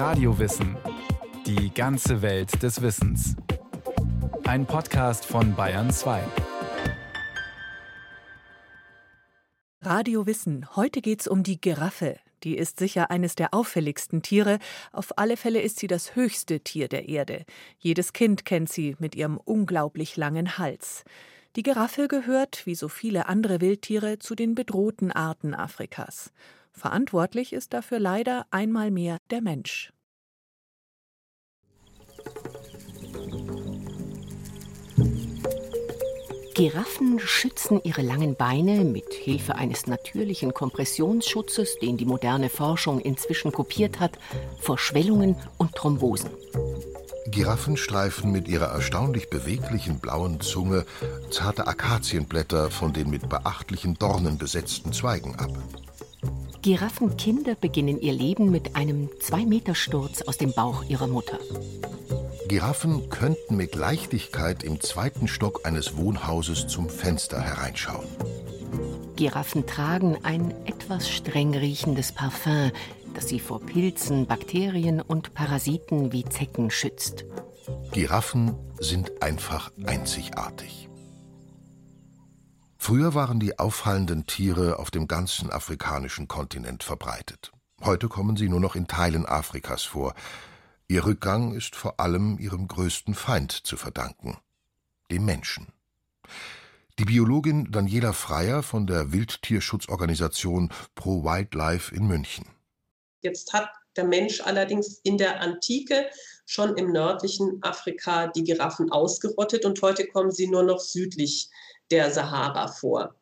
Radiowissen. Die ganze Welt des Wissens. Ein Podcast von Bayern 2. Radio Wissen. Heute geht's um die Giraffe. Die ist sicher eines der auffälligsten Tiere. Auf alle Fälle ist sie das höchste Tier der Erde. Jedes Kind kennt sie mit ihrem unglaublich langen Hals. Die Giraffe gehört, wie so viele andere Wildtiere, zu den bedrohten Arten Afrikas. Verantwortlich ist dafür leider einmal mehr der Mensch. Giraffen schützen ihre langen Beine mit Hilfe eines natürlichen Kompressionsschutzes, den die moderne Forschung inzwischen kopiert hat, vor Schwellungen und Thrombosen. Giraffen streifen mit ihrer erstaunlich beweglichen blauen Zunge zarte Akazienblätter von den mit beachtlichen Dornen besetzten Zweigen ab. Giraffenkinder beginnen ihr Leben mit einem Zwei-Meter-Sturz aus dem Bauch ihrer Mutter. Giraffen könnten mit Leichtigkeit im zweiten Stock eines Wohnhauses zum Fenster hereinschauen. Giraffen tragen ein etwas streng riechendes Parfum, das sie vor Pilzen, Bakterien und Parasiten wie Zecken schützt. Giraffen sind einfach einzigartig. Früher waren die auffallenden Tiere auf dem ganzen afrikanischen Kontinent verbreitet. Heute kommen sie nur noch in Teilen Afrikas vor, Ihr Rückgang ist vor allem ihrem größten Feind zu verdanken, dem Menschen. Die Biologin Daniela Freier von der Wildtierschutzorganisation Pro Wildlife in München. Jetzt hat der Mensch allerdings in der Antike schon im nördlichen Afrika die Giraffen ausgerottet und heute kommen sie nur noch südlich der Sahara vor.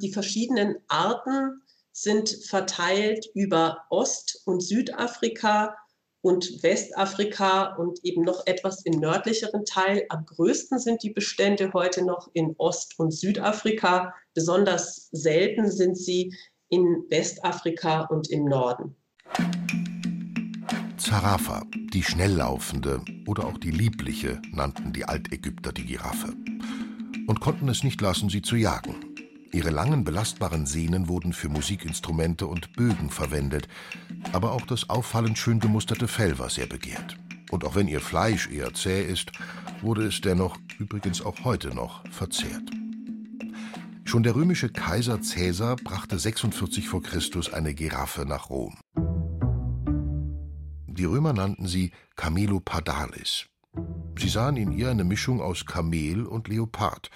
Die verschiedenen Arten sind verteilt über Ost- und Südafrika und Westafrika und eben noch etwas im nördlicheren Teil. Am größten sind die Bestände heute noch in Ost- und Südafrika. Besonders selten sind sie in Westafrika und im Norden. Zarafa, die schnelllaufende oder auch die liebliche, nannten die Altägypter die Giraffe und konnten es nicht lassen, sie zu jagen. Ihre langen, belastbaren Sehnen wurden für Musikinstrumente und Bögen verwendet, aber auch das auffallend schön gemusterte Fell war sehr begehrt. Und auch wenn ihr Fleisch eher zäh ist, wurde es dennoch, übrigens auch heute noch, verzehrt. Schon der römische Kaiser Caesar brachte 46 vor Christus eine Giraffe nach Rom. Die Römer nannten sie Camelopardalis. Sie sahen in ihr eine Mischung aus Kamel und Leopard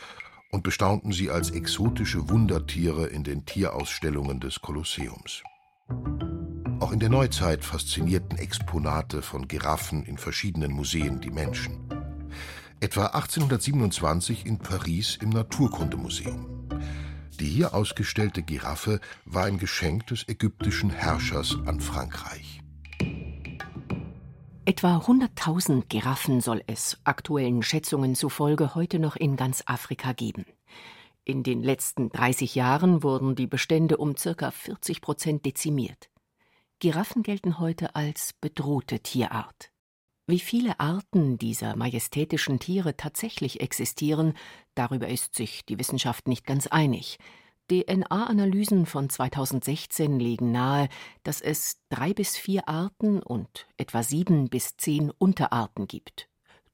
und bestaunten sie als exotische Wundertiere in den Tierausstellungen des Kolosseums. Auch in der Neuzeit faszinierten Exponate von Giraffen in verschiedenen Museen die Menschen. Etwa 1827 in Paris im Naturkundemuseum. Die hier ausgestellte Giraffe war ein Geschenk des ägyptischen Herrschers an Frankreich. Etwa 100.000 Giraffen soll es, aktuellen Schätzungen zufolge, heute noch in ganz Afrika geben. In den letzten 30 Jahren wurden die Bestände um ca. 40 Prozent dezimiert. Giraffen gelten heute als bedrohte Tierart. Wie viele Arten dieser majestätischen Tiere tatsächlich existieren, darüber ist sich die Wissenschaft nicht ganz einig. DNA-Analysen von 2016 legen nahe, dass es drei bis vier Arten und etwa sieben bis zehn Unterarten gibt.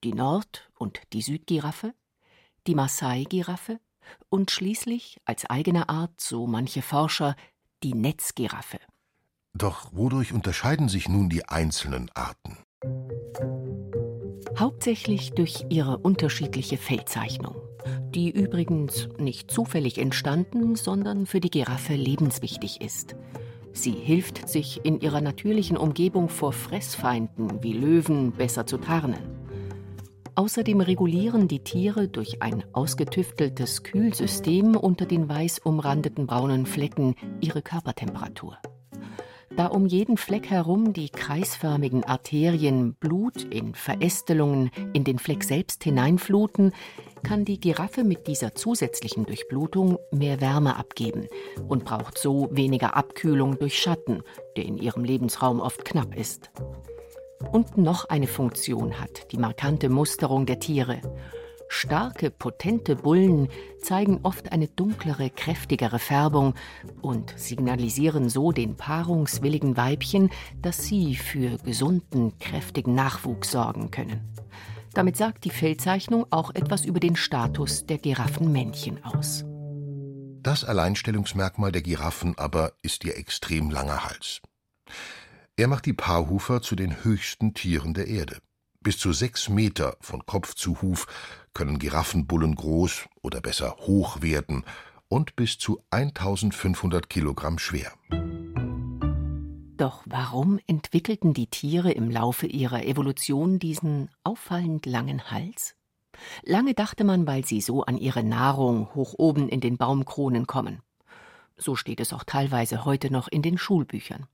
Die Nord- und die Südgiraffe, die Maasai-Giraffe und schließlich als eigene Art, so manche Forscher, die Netzgiraffe. Doch wodurch unterscheiden sich nun die einzelnen Arten? Hauptsächlich durch ihre unterschiedliche Fellzeichnung die übrigens nicht zufällig entstanden, sondern für die Giraffe lebenswichtig ist. Sie hilft sich in ihrer natürlichen Umgebung vor Fressfeinden wie Löwen besser zu tarnen. Außerdem regulieren die Tiere durch ein ausgetüfteltes Kühlsystem unter den weiß umrandeten braunen Flecken ihre Körpertemperatur. Da um jeden Fleck herum die kreisförmigen Arterien Blut in Verästelungen in den Fleck selbst hineinfluten, kann die Giraffe mit dieser zusätzlichen Durchblutung mehr Wärme abgeben und braucht so weniger Abkühlung durch Schatten, der in ihrem Lebensraum oft knapp ist. Und noch eine Funktion hat die markante Musterung der Tiere. Starke, potente Bullen zeigen oft eine dunklere, kräftigere Färbung und signalisieren so den paarungswilligen Weibchen, dass sie für gesunden, kräftigen Nachwuchs sorgen können. Damit sagt die Feldzeichnung auch etwas über den Status der Giraffenmännchen aus. Das Alleinstellungsmerkmal der Giraffen aber ist ihr extrem langer Hals. Er macht die Paarhufer zu den höchsten Tieren der Erde. Bis zu sechs Meter von Kopf zu Huf können Giraffenbullen groß oder besser hoch werden und bis zu 1500 Kilogramm schwer. Doch warum entwickelten die Tiere im Laufe ihrer Evolution diesen auffallend langen Hals? Lange dachte man, weil sie so an ihre Nahrung hoch oben in den Baumkronen kommen. So steht es auch teilweise heute noch in den Schulbüchern.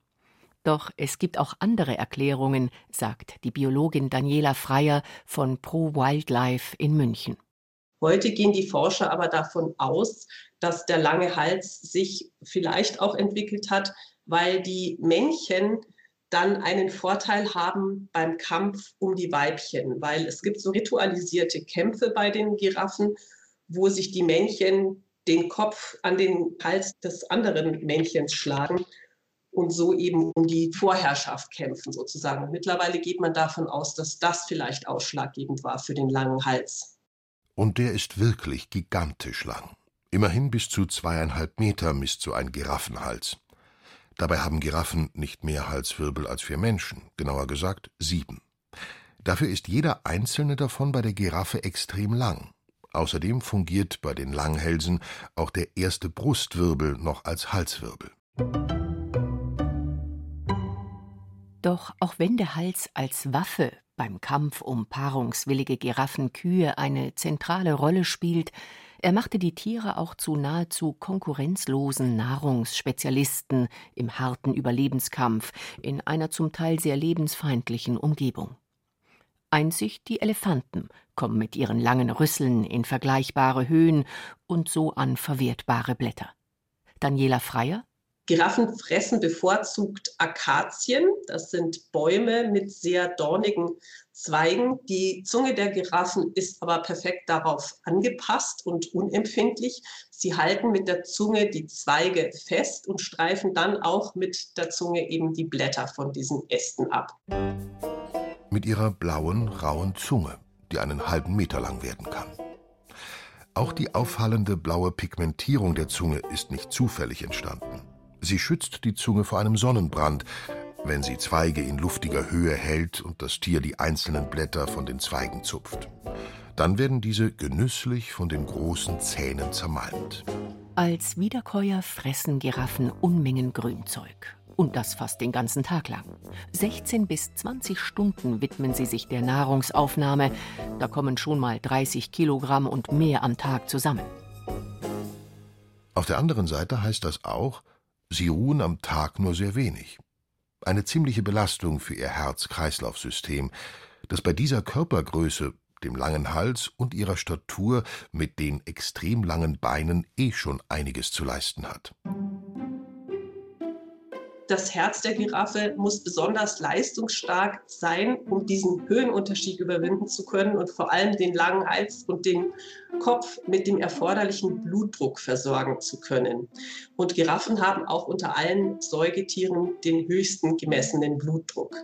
Doch es gibt auch andere Erklärungen, sagt die Biologin Daniela Freier von Pro Wildlife in München. Heute gehen die Forscher aber davon aus, dass der lange Hals sich vielleicht auch entwickelt hat, weil die Männchen dann einen Vorteil haben beim Kampf um die Weibchen, weil es gibt so ritualisierte Kämpfe bei den Giraffen, wo sich die Männchen den Kopf an den Hals des anderen Männchens schlagen und so eben um die Vorherrschaft kämpfen sozusagen. Und mittlerweile geht man davon aus, dass das vielleicht ausschlaggebend war für den langen Hals. Und der ist wirklich gigantisch lang. Immerhin bis zu zweieinhalb Meter misst so ein Giraffenhals. Dabei haben Giraffen nicht mehr Halswirbel als wir Menschen, genauer gesagt sieben. Dafür ist jeder einzelne davon bei der Giraffe extrem lang. Außerdem fungiert bei den Langhälsen auch der erste Brustwirbel noch als Halswirbel. Doch auch wenn der Hals als Waffe beim Kampf um paarungswillige Giraffenkühe eine zentrale Rolle spielt, er machte die Tiere auch zu nahezu konkurrenzlosen Nahrungsspezialisten im harten Überlebenskampf in einer zum Teil sehr lebensfeindlichen Umgebung. Einzig die Elefanten kommen mit ihren langen Rüsseln in vergleichbare Höhen und so an verwertbare Blätter. Daniela Freier Giraffen fressen bevorzugt Akazien. Das sind Bäume mit sehr dornigen Zweigen. Die Zunge der Giraffen ist aber perfekt darauf angepasst und unempfindlich. Sie halten mit der Zunge die Zweige fest und streifen dann auch mit der Zunge eben die Blätter von diesen Ästen ab. Mit ihrer blauen, rauen Zunge, die einen halben Meter lang werden kann. Auch die auffallende blaue Pigmentierung der Zunge ist nicht zufällig entstanden. Sie schützt die Zunge vor einem Sonnenbrand, wenn sie Zweige in luftiger Höhe hält und das Tier die einzelnen Blätter von den Zweigen zupft. Dann werden diese genüsslich von den großen Zähnen zermalmt. Als Wiederkäuer fressen Giraffen Unmengen Grünzeug. Und das fast den ganzen Tag lang. 16 bis 20 Stunden widmen sie sich der Nahrungsaufnahme. Da kommen schon mal 30 Kilogramm und mehr am Tag zusammen. Auf der anderen Seite heißt das auch, Sie ruhen am Tag nur sehr wenig. Eine ziemliche Belastung für ihr Herz-Kreislauf-System, das bei dieser Körpergröße, dem langen Hals und ihrer Statur mit den extrem langen Beinen eh schon einiges zu leisten hat das Herz der Giraffe muss besonders leistungsstark sein, um diesen Höhenunterschied überwinden zu können und vor allem den langen Hals und den Kopf mit dem erforderlichen Blutdruck versorgen zu können. Und Giraffen haben auch unter allen Säugetieren den höchsten gemessenen Blutdruck.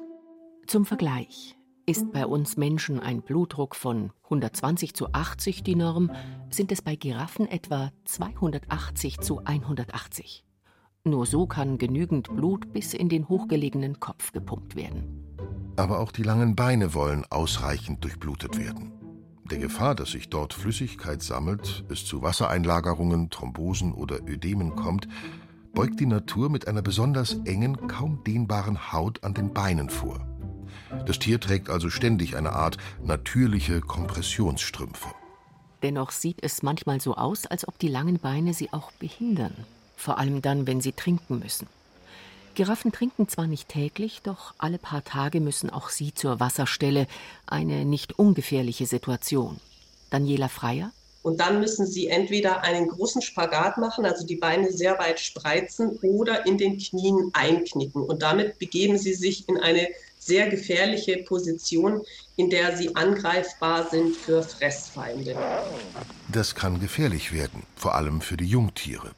Zum Vergleich. Ist bei uns Menschen ein Blutdruck von 120 zu 80 die Norm, sind es bei Giraffen etwa 280 zu 180. Nur so kann genügend Blut bis in den hochgelegenen Kopf gepumpt werden. Aber auch die langen Beine wollen ausreichend durchblutet werden. Der Gefahr, dass sich dort Flüssigkeit sammelt, es zu Wassereinlagerungen, Thrombosen oder Ödemen kommt, beugt die Natur mit einer besonders engen, kaum dehnbaren Haut an den Beinen vor. Das Tier trägt also ständig eine Art natürliche Kompressionsstrümpfe. Dennoch sieht es manchmal so aus, als ob die langen Beine sie auch behindern vor allem dann, wenn sie trinken müssen. Giraffen trinken zwar nicht täglich, doch alle paar Tage müssen auch sie zur Wasserstelle, eine nicht ungefährliche Situation. Daniela Freier Und dann müssen sie entweder einen großen Spagat machen, also die Beine sehr weit spreizen oder in den Knien einknicken. Und damit begeben sie sich in eine sehr gefährliche Position, in der sie angreifbar sind für Fressfeinde. Das kann gefährlich werden, vor allem für die Jungtiere.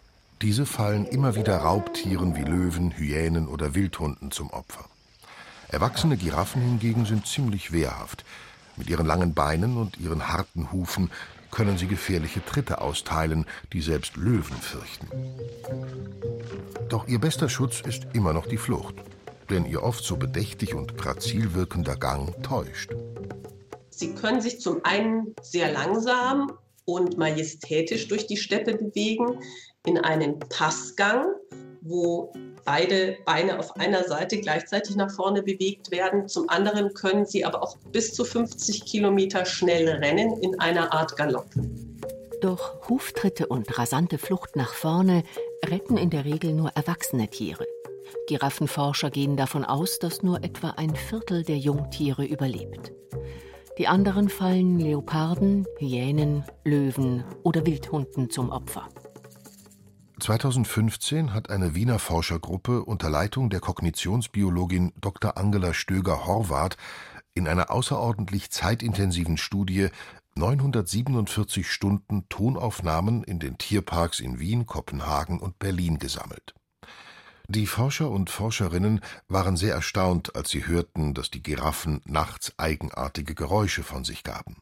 Diese fallen immer wieder Raubtieren wie Löwen, Hyänen oder Wildhunden zum Opfer. Erwachsene Giraffen hingegen sind ziemlich wehrhaft. Mit ihren langen Beinen und ihren harten Hufen können sie gefährliche Tritte austeilen, die selbst Löwen fürchten. Doch ihr bester Schutz ist immer noch die Flucht, denn ihr oft so bedächtig und grazil wirkender Gang täuscht. Sie können sich zum einen sehr langsam und majestätisch durch die Steppe bewegen, in einen Passgang, wo beide Beine auf einer Seite gleichzeitig nach vorne bewegt werden. Zum anderen können sie aber auch bis zu 50 Kilometer schnell rennen in einer Art Galopp. Doch Huftritte und rasante Flucht nach vorne retten in der Regel nur erwachsene Tiere. Giraffenforscher gehen davon aus, dass nur etwa ein Viertel der Jungtiere überlebt. Die anderen fallen Leoparden, Hyänen, Löwen oder Wildhunden zum Opfer. 2015 hat eine Wiener Forschergruppe unter Leitung der Kognitionsbiologin Dr. Angela Stöger-Horvath in einer außerordentlich zeitintensiven Studie 947 Stunden Tonaufnahmen in den Tierparks in Wien, Kopenhagen und Berlin gesammelt. Die Forscher und Forscherinnen waren sehr erstaunt, als sie hörten, dass die Giraffen nachts eigenartige Geräusche von sich gaben.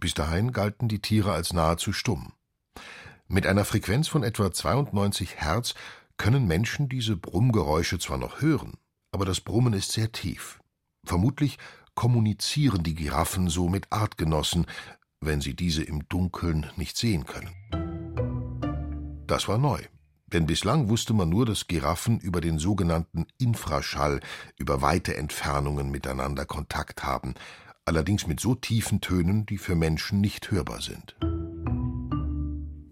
Bis dahin galten die Tiere als nahezu stumm. Mit einer Frequenz von etwa 92 Hertz können Menschen diese Brummgeräusche zwar noch hören, aber das Brummen ist sehr tief. Vermutlich kommunizieren die Giraffen so mit Artgenossen, wenn sie diese im Dunkeln nicht sehen können. Das war neu, denn bislang wusste man nur, dass Giraffen über den sogenannten Infraschall über weite Entfernungen miteinander Kontakt haben, allerdings mit so tiefen Tönen, die für Menschen nicht hörbar sind.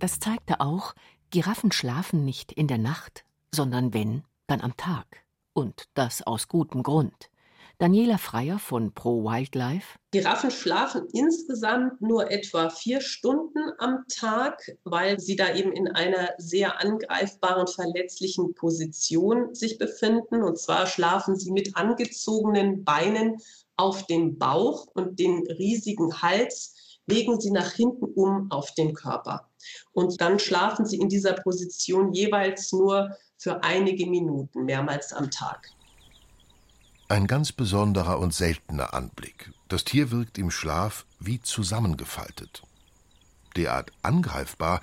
Das zeigte auch, Giraffen schlafen nicht in der Nacht, sondern wenn, dann am Tag. Und das aus gutem Grund. Daniela Freier von Pro Wildlife. Giraffen schlafen insgesamt nur etwa vier Stunden am Tag, weil sie da eben in einer sehr angreifbaren, verletzlichen Position sich befinden. Und zwar schlafen sie mit angezogenen Beinen auf dem Bauch und den riesigen Hals legen sie nach hinten um auf den Körper. Und dann schlafen sie in dieser Position jeweils nur für einige Minuten, mehrmals am Tag. Ein ganz besonderer und seltener Anblick. Das Tier wirkt im Schlaf wie zusammengefaltet. Derart angreifbar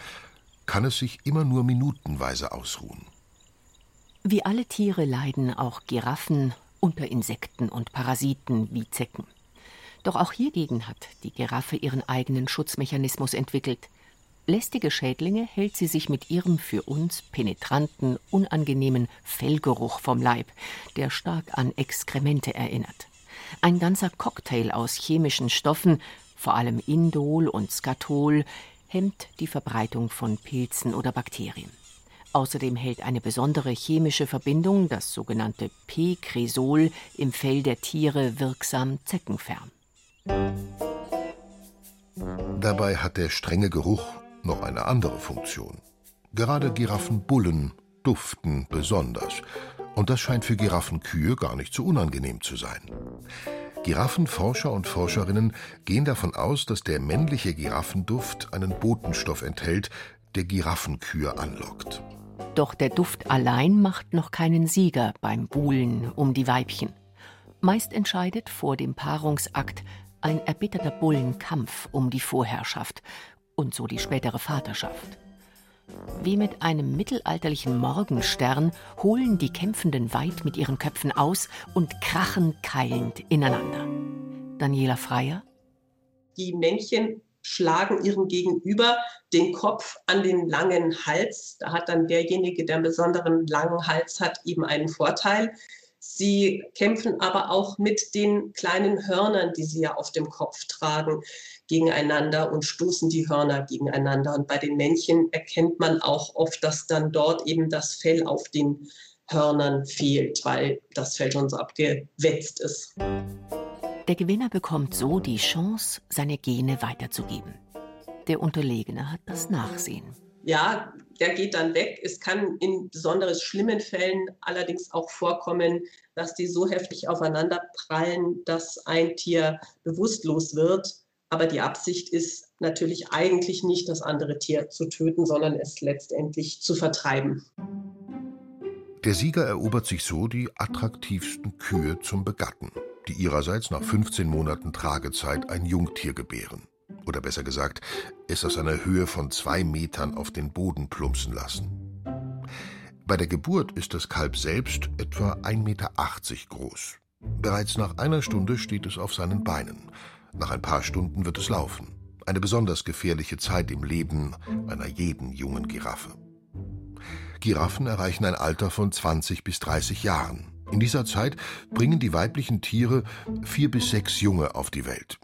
kann es sich immer nur minutenweise ausruhen. Wie alle Tiere leiden auch Giraffen unter Insekten und Parasiten wie Zecken. Doch auch hiergegen hat die Giraffe ihren eigenen Schutzmechanismus entwickelt. Lästige Schädlinge hält sie sich mit ihrem für uns penetranten, unangenehmen Fellgeruch vom Leib, der stark an Exkremente erinnert. Ein ganzer Cocktail aus chemischen Stoffen, vor allem Indol und Skatol, hemmt die Verbreitung von Pilzen oder Bakterien. Außerdem hält eine besondere chemische Verbindung, das sogenannte P-Cresol, im Fell der Tiere wirksam Zecken fern. Dabei hat der strenge Geruch noch eine andere Funktion. Gerade Giraffenbullen duften besonders. Und das scheint für Giraffenkühe gar nicht so unangenehm zu sein. Giraffenforscher und Forscherinnen gehen davon aus, dass der männliche Giraffenduft einen Botenstoff enthält, der Giraffenkühe anlockt. Doch der Duft allein macht noch keinen Sieger beim Buhlen um die Weibchen. Meist entscheidet vor dem Paarungsakt ein erbitterter Bullenkampf um die Vorherrschaft und so die spätere Vaterschaft. Wie mit einem mittelalterlichen Morgenstern holen die Kämpfenden weit mit ihren Köpfen aus und krachen keilend ineinander. Daniela Freier. Die Männchen schlagen ihrem Gegenüber den Kopf an den langen Hals. Da hat dann derjenige, der einen besonderen langen Hals hat, eben einen Vorteil. Sie kämpfen aber auch mit den kleinen Hörnern, die sie ja auf dem Kopf tragen, gegeneinander und stoßen die Hörner gegeneinander. Und bei den Männchen erkennt man auch oft, dass dann dort eben das Fell auf den Hörnern fehlt, weil das Fell schon so abgewetzt ist. Der Gewinner bekommt so die Chance, seine Gene weiterzugeben. Der Unterlegene hat das Nachsehen. Ja, der geht dann weg. Es kann in besonders schlimmen Fällen allerdings auch vorkommen, dass die so heftig aufeinander prallen, dass ein Tier bewusstlos wird. Aber die Absicht ist natürlich eigentlich nicht, das andere Tier zu töten, sondern es letztendlich zu vertreiben. Der Sieger erobert sich so die attraktivsten Kühe zum Begatten, die ihrerseits nach 15 Monaten Tragezeit ein Jungtier gebären. Oder besser gesagt, es aus einer Höhe von zwei Metern auf den Boden plumpsen lassen. Bei der Geburt ist das Kalb selbst etwa 1,80 Meter groß. Bereits nach einer Stunde steht es auf seinen Beinen. Nach ein paar Stunden wird es laufen. Eine besonders gefährliche Zeit im Leben einer jeden jungen Giraffe. Giraffen erreichen ein Alter von 20 bis 30 Jahren. In dieser Zeit bringen die weiblichen Tiere vier bis sechs Junge auf die Welt.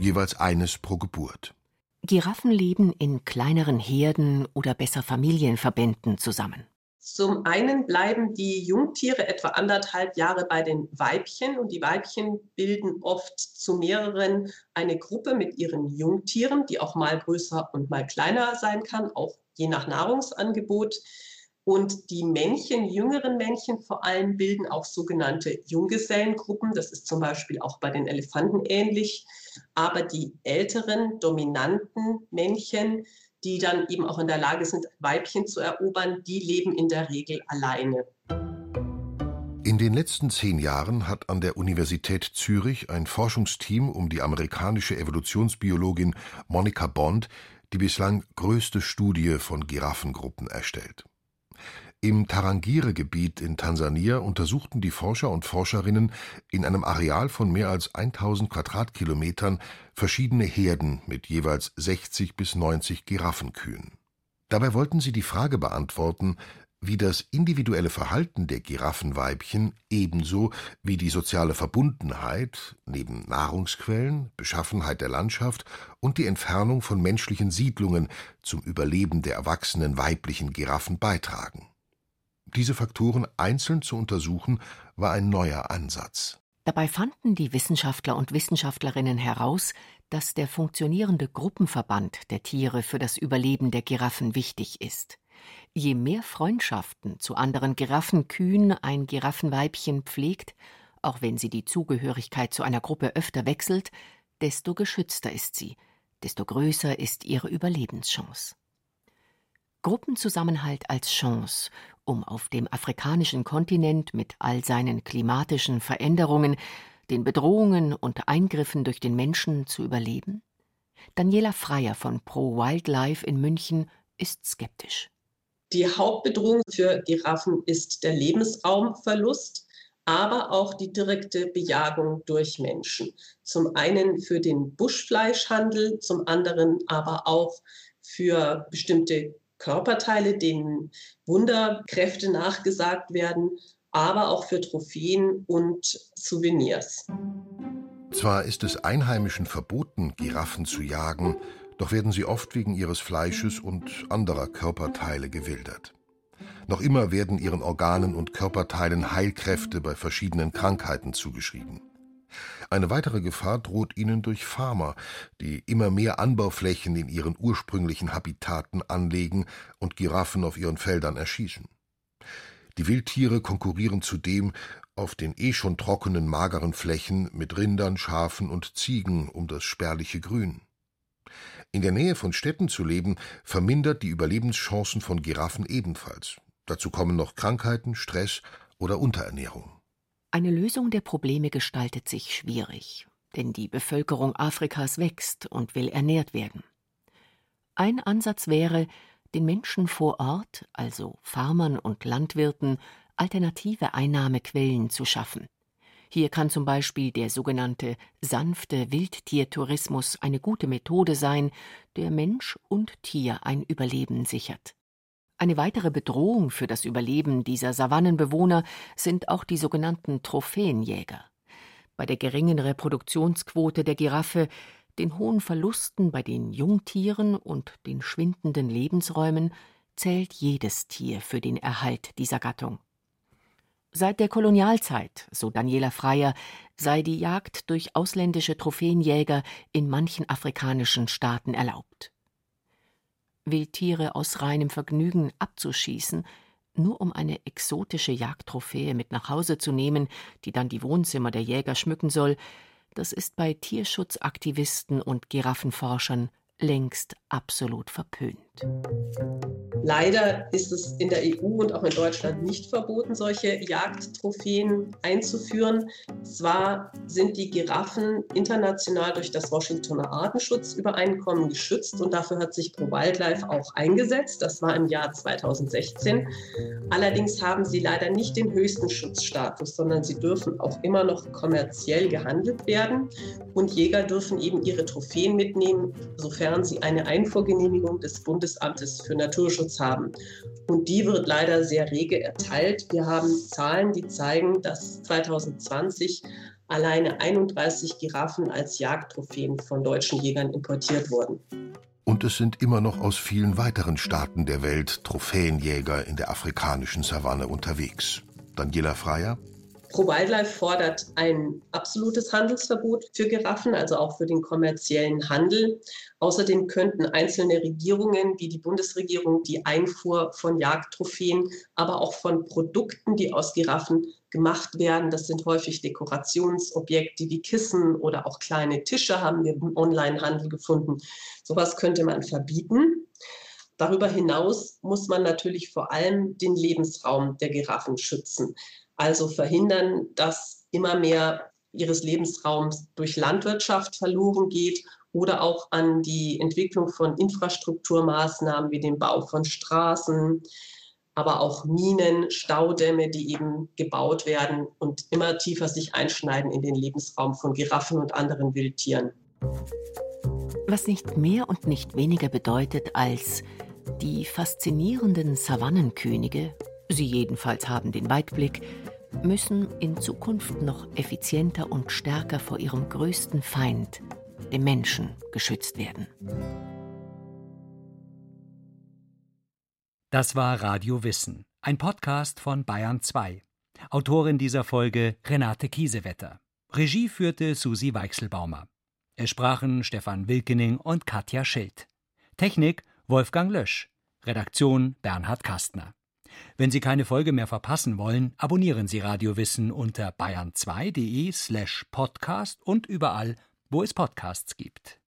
Jeweils eines pro Geburt. Giraffen leben in kleineren Herden oder besser Familienverbänden zusammen. Zum einen bleiben die Jungtiere etwa anderthalb Jahre bei den Weibchen und die Weibchen bilden oft zu mehreren eine Gruppe mit ihren Jungtieren, die auch mal größer und mal kleiner sein kann, auch je nach Nahrungsangebot. Und die Männchen, jüngeren Männchen vor allem, bilden auch sogenannte Junggesellengruppen. Das ist zum Beispiel auch bei den Elefanten ähnlich. Aber die älteren, dominanten Männchen, die dann eben auch in der Lage sind, Weibchen zu erobern, die leben in der Regel alleine. In den letzten zehn Jahren hat an der Universität Zürich ein Forschungsteam um die amerikanische Evolutionsbiologin Monica Bond die bislang größte Studie von Giraffengruppen erstellt. Im Tarangire-Gebiet in Tansania untersuchten die Forscher und Forscherinnen in einem Areal von mehr als 1000 Quadratkilometern verschiedene Herden mit jeweils 60 bis 90 Giraffenkühen. Dabei wollten sie die Frage beantworten, wie das individuelle Verhalten der Giraffenweibchen ebenso wie die soziale Verbundenheit neben Nahrungsquellen, Beschaffenheit der Landschaft und die Entfernung von menschlichen Siedlungen zum Überleben der erwachsenen weiblichen Giraffen beitragen. Diese Faktoren einzeln zu untersuchen, war ein neuer Ansatz. Dabei fanden die Wissenschaftler und Wissenschaftlerinnen heraus, dass der funktionierende Gruppenverband der Tiere für das Überleben der Giraffen wichtig ist. Je mehr Freundschaften zu anderen Giraffenkühen ein Giraffenweibchen pflegt, auch wenn sie die Zugehörigkeit zu einer Gruppe öfter wechselt, desto geschützter ist sie, desto größer ist ihre Überlebenschance. Gruppenzusammenhalt als Chance, um auf dem afrikanischen Kontinent mit all seinen klimatischen Veränderungen, den Bedrohungen und Eingriffen durch den Menschen zu überleben? Daniela Freier von Pro Wildlife in München ist skeptisch. Die Hauptbedrohung für Giraffen ist der Lebensraumverlust, aber auch die direkte Bejagung durch Menschen. Zum einen für den Buschfleischhandel, zum anderen aber auch für bestimmte Körperteile, denen Wunderkräfte nachgesagt werden, aber auch für Trophäen und Souvenirs. Zwar ist es Einheimischen verboten, Giraffen zu jagen, doch werden sie oft wegen ihres Fleisches und anderer Körperteile gewildert. Noch immer werden ihren Organen und Körperteilen Heilkräfte bei verschiedenen Krankheiten zugeschrieben. Eine weitere Gefahr droht ihnen durch Farmer, die immer mehr Anbauflächen in ihren ursprünglichen Habitaten anlegen und Giraffen auf ihren Feldern erschießen. Die Wildtiere konkurrieren zudem auf den eh schon trockenen, mageren Flächen mit Rindern, Schafen und Ziegen um das spärliche Grün. In der Nähe von Städten zu leben, vermindert die Überlebenschancen von Giraffen ebenfalls. Dazu kommen noch Krankheiten, Stress oder Unterernährung. Eine Lösung der Probleme gestaltet sich schwierig, denn die Bevölkerung Afrikas wächst und will ernährt werden. Ein Ansatz wäre, den Menschen vor Ort, also Farmern und Landwirten, alternative Einnahmequellen zu schaffen. Hier kann zum Beispiel der sogenannte sanfte Wildtiertourismus eine gute Methode sein, der Mensch und Tier ein Überleben sichert. Eine weitere Bedrohung für das Überleben dieser Savannenbewohner sind auch die sogenannten Trophäenjäger. Bei der geringen Reproduktionsquote der Giraffe, den hohen Verlusten bei den Jungtieren und den schwindenden Lebensräumen zählt jedes Tier für den Erhalt dieser Gattung. Seit der Kolonialzeit, so Daniela Freier, sei die Jagd durch ausländische Trophäenjäger in manchen afrikanischen Staaten erlaubt. Wildtiere aus reinem Vergnügen abzuschießen, nur um eine exotische Jagdtrophäe mit nach Hause zu nehmen, die dann die Wohnzimmer der Jäger schmücken soll, das ist bei Tierschutzaktivisten und Giraffenforschern längst absolut verpönt. Leider ist es in der EU und auch in Deutschland nicht verboten, solche Jagdtrophäen einzuführen. Zwar sind die Giraffen international durch das Washingtoner Artenschutzübereinkommen geschützt und dafür hat sich Pro Wildlife auch eingesetzt. Das war im Jahr 2016. Allerdings haben sie leider nicht den höchsten Schutzstatus, sondern sie dürfen auch immer noch kommerziell gehandelt werden und Jäger dürfen eben ihre Trophäen mitnehmen, sofern sie eine Einfuhrgenehmigung des Bundesamtes für Naturschutz haben. Und die wird leider sehr rege erteilt. Wir haben Zahlen, die zeigen, dass 2020 alleine 31 Giraffen als Jagdtrophäen von deutschen Jägern importiert wurden. Und es sind immer noch aus vielen weiteren Staaten der Welt Trophäenjäger in der afrikanischen Savanne unterwegs. Daniela Freier, Pro Wildlife fordert ein absolutes Handelsverbot für Giraffen, also auch für den kommerziellen Handel. Außerdem könnten einzelne Regierungen wie die Bundesregierung die Einfuhr von Jagdtrophäen, aber auch von Produkten, die aus Giraffen gemacht werden, das sind häufig Dekorationsobjekte wie Kissen oder auch kleine Tische, haben wir im Onlinehandel gefunden. Sowas könnte man verbieten. Darüber hinaus muss man natürlich vor allem den Lebensraum der Giraffen schützen also verhindern, dass immer mehr ihres Lebensraums durch Landwirtschaft verloren geht oder auch an die Entwicklung von Infrastrukturmaßnahmen wie den Bau von Straßen, aber auch Minen, Staudämme, die eben gebaut werden und immer tiefer sich einschneiden in den Lebensraum von Giraffen und anderen Wildtieren. Was nicht mehr und nicht weniger bedeutet als die faszinierenden Savannenkönige Sie jedenfalls haben den Weitblick, müssen in Zukunft noch effizienter und stärker vor ihrem größten Feind, dem Menschen, geschützt werden. Das war Radio Wissen, ein Podcast von Bayern 2. Autorin dieser Folge Renate Kiesewetter. Regie führte Susi Weichselbaumer. Es sprachen Stefan Wilkening und Katja Schild. Technik Wolfgang Lösch. Redaktion Bernhard Kastner. Wenn Sie keine Folge mehr verpassen wollen, abonnieren Sie Radiowissen unter bayern2.de slash podcast und überall, wo es Podcasts gibt.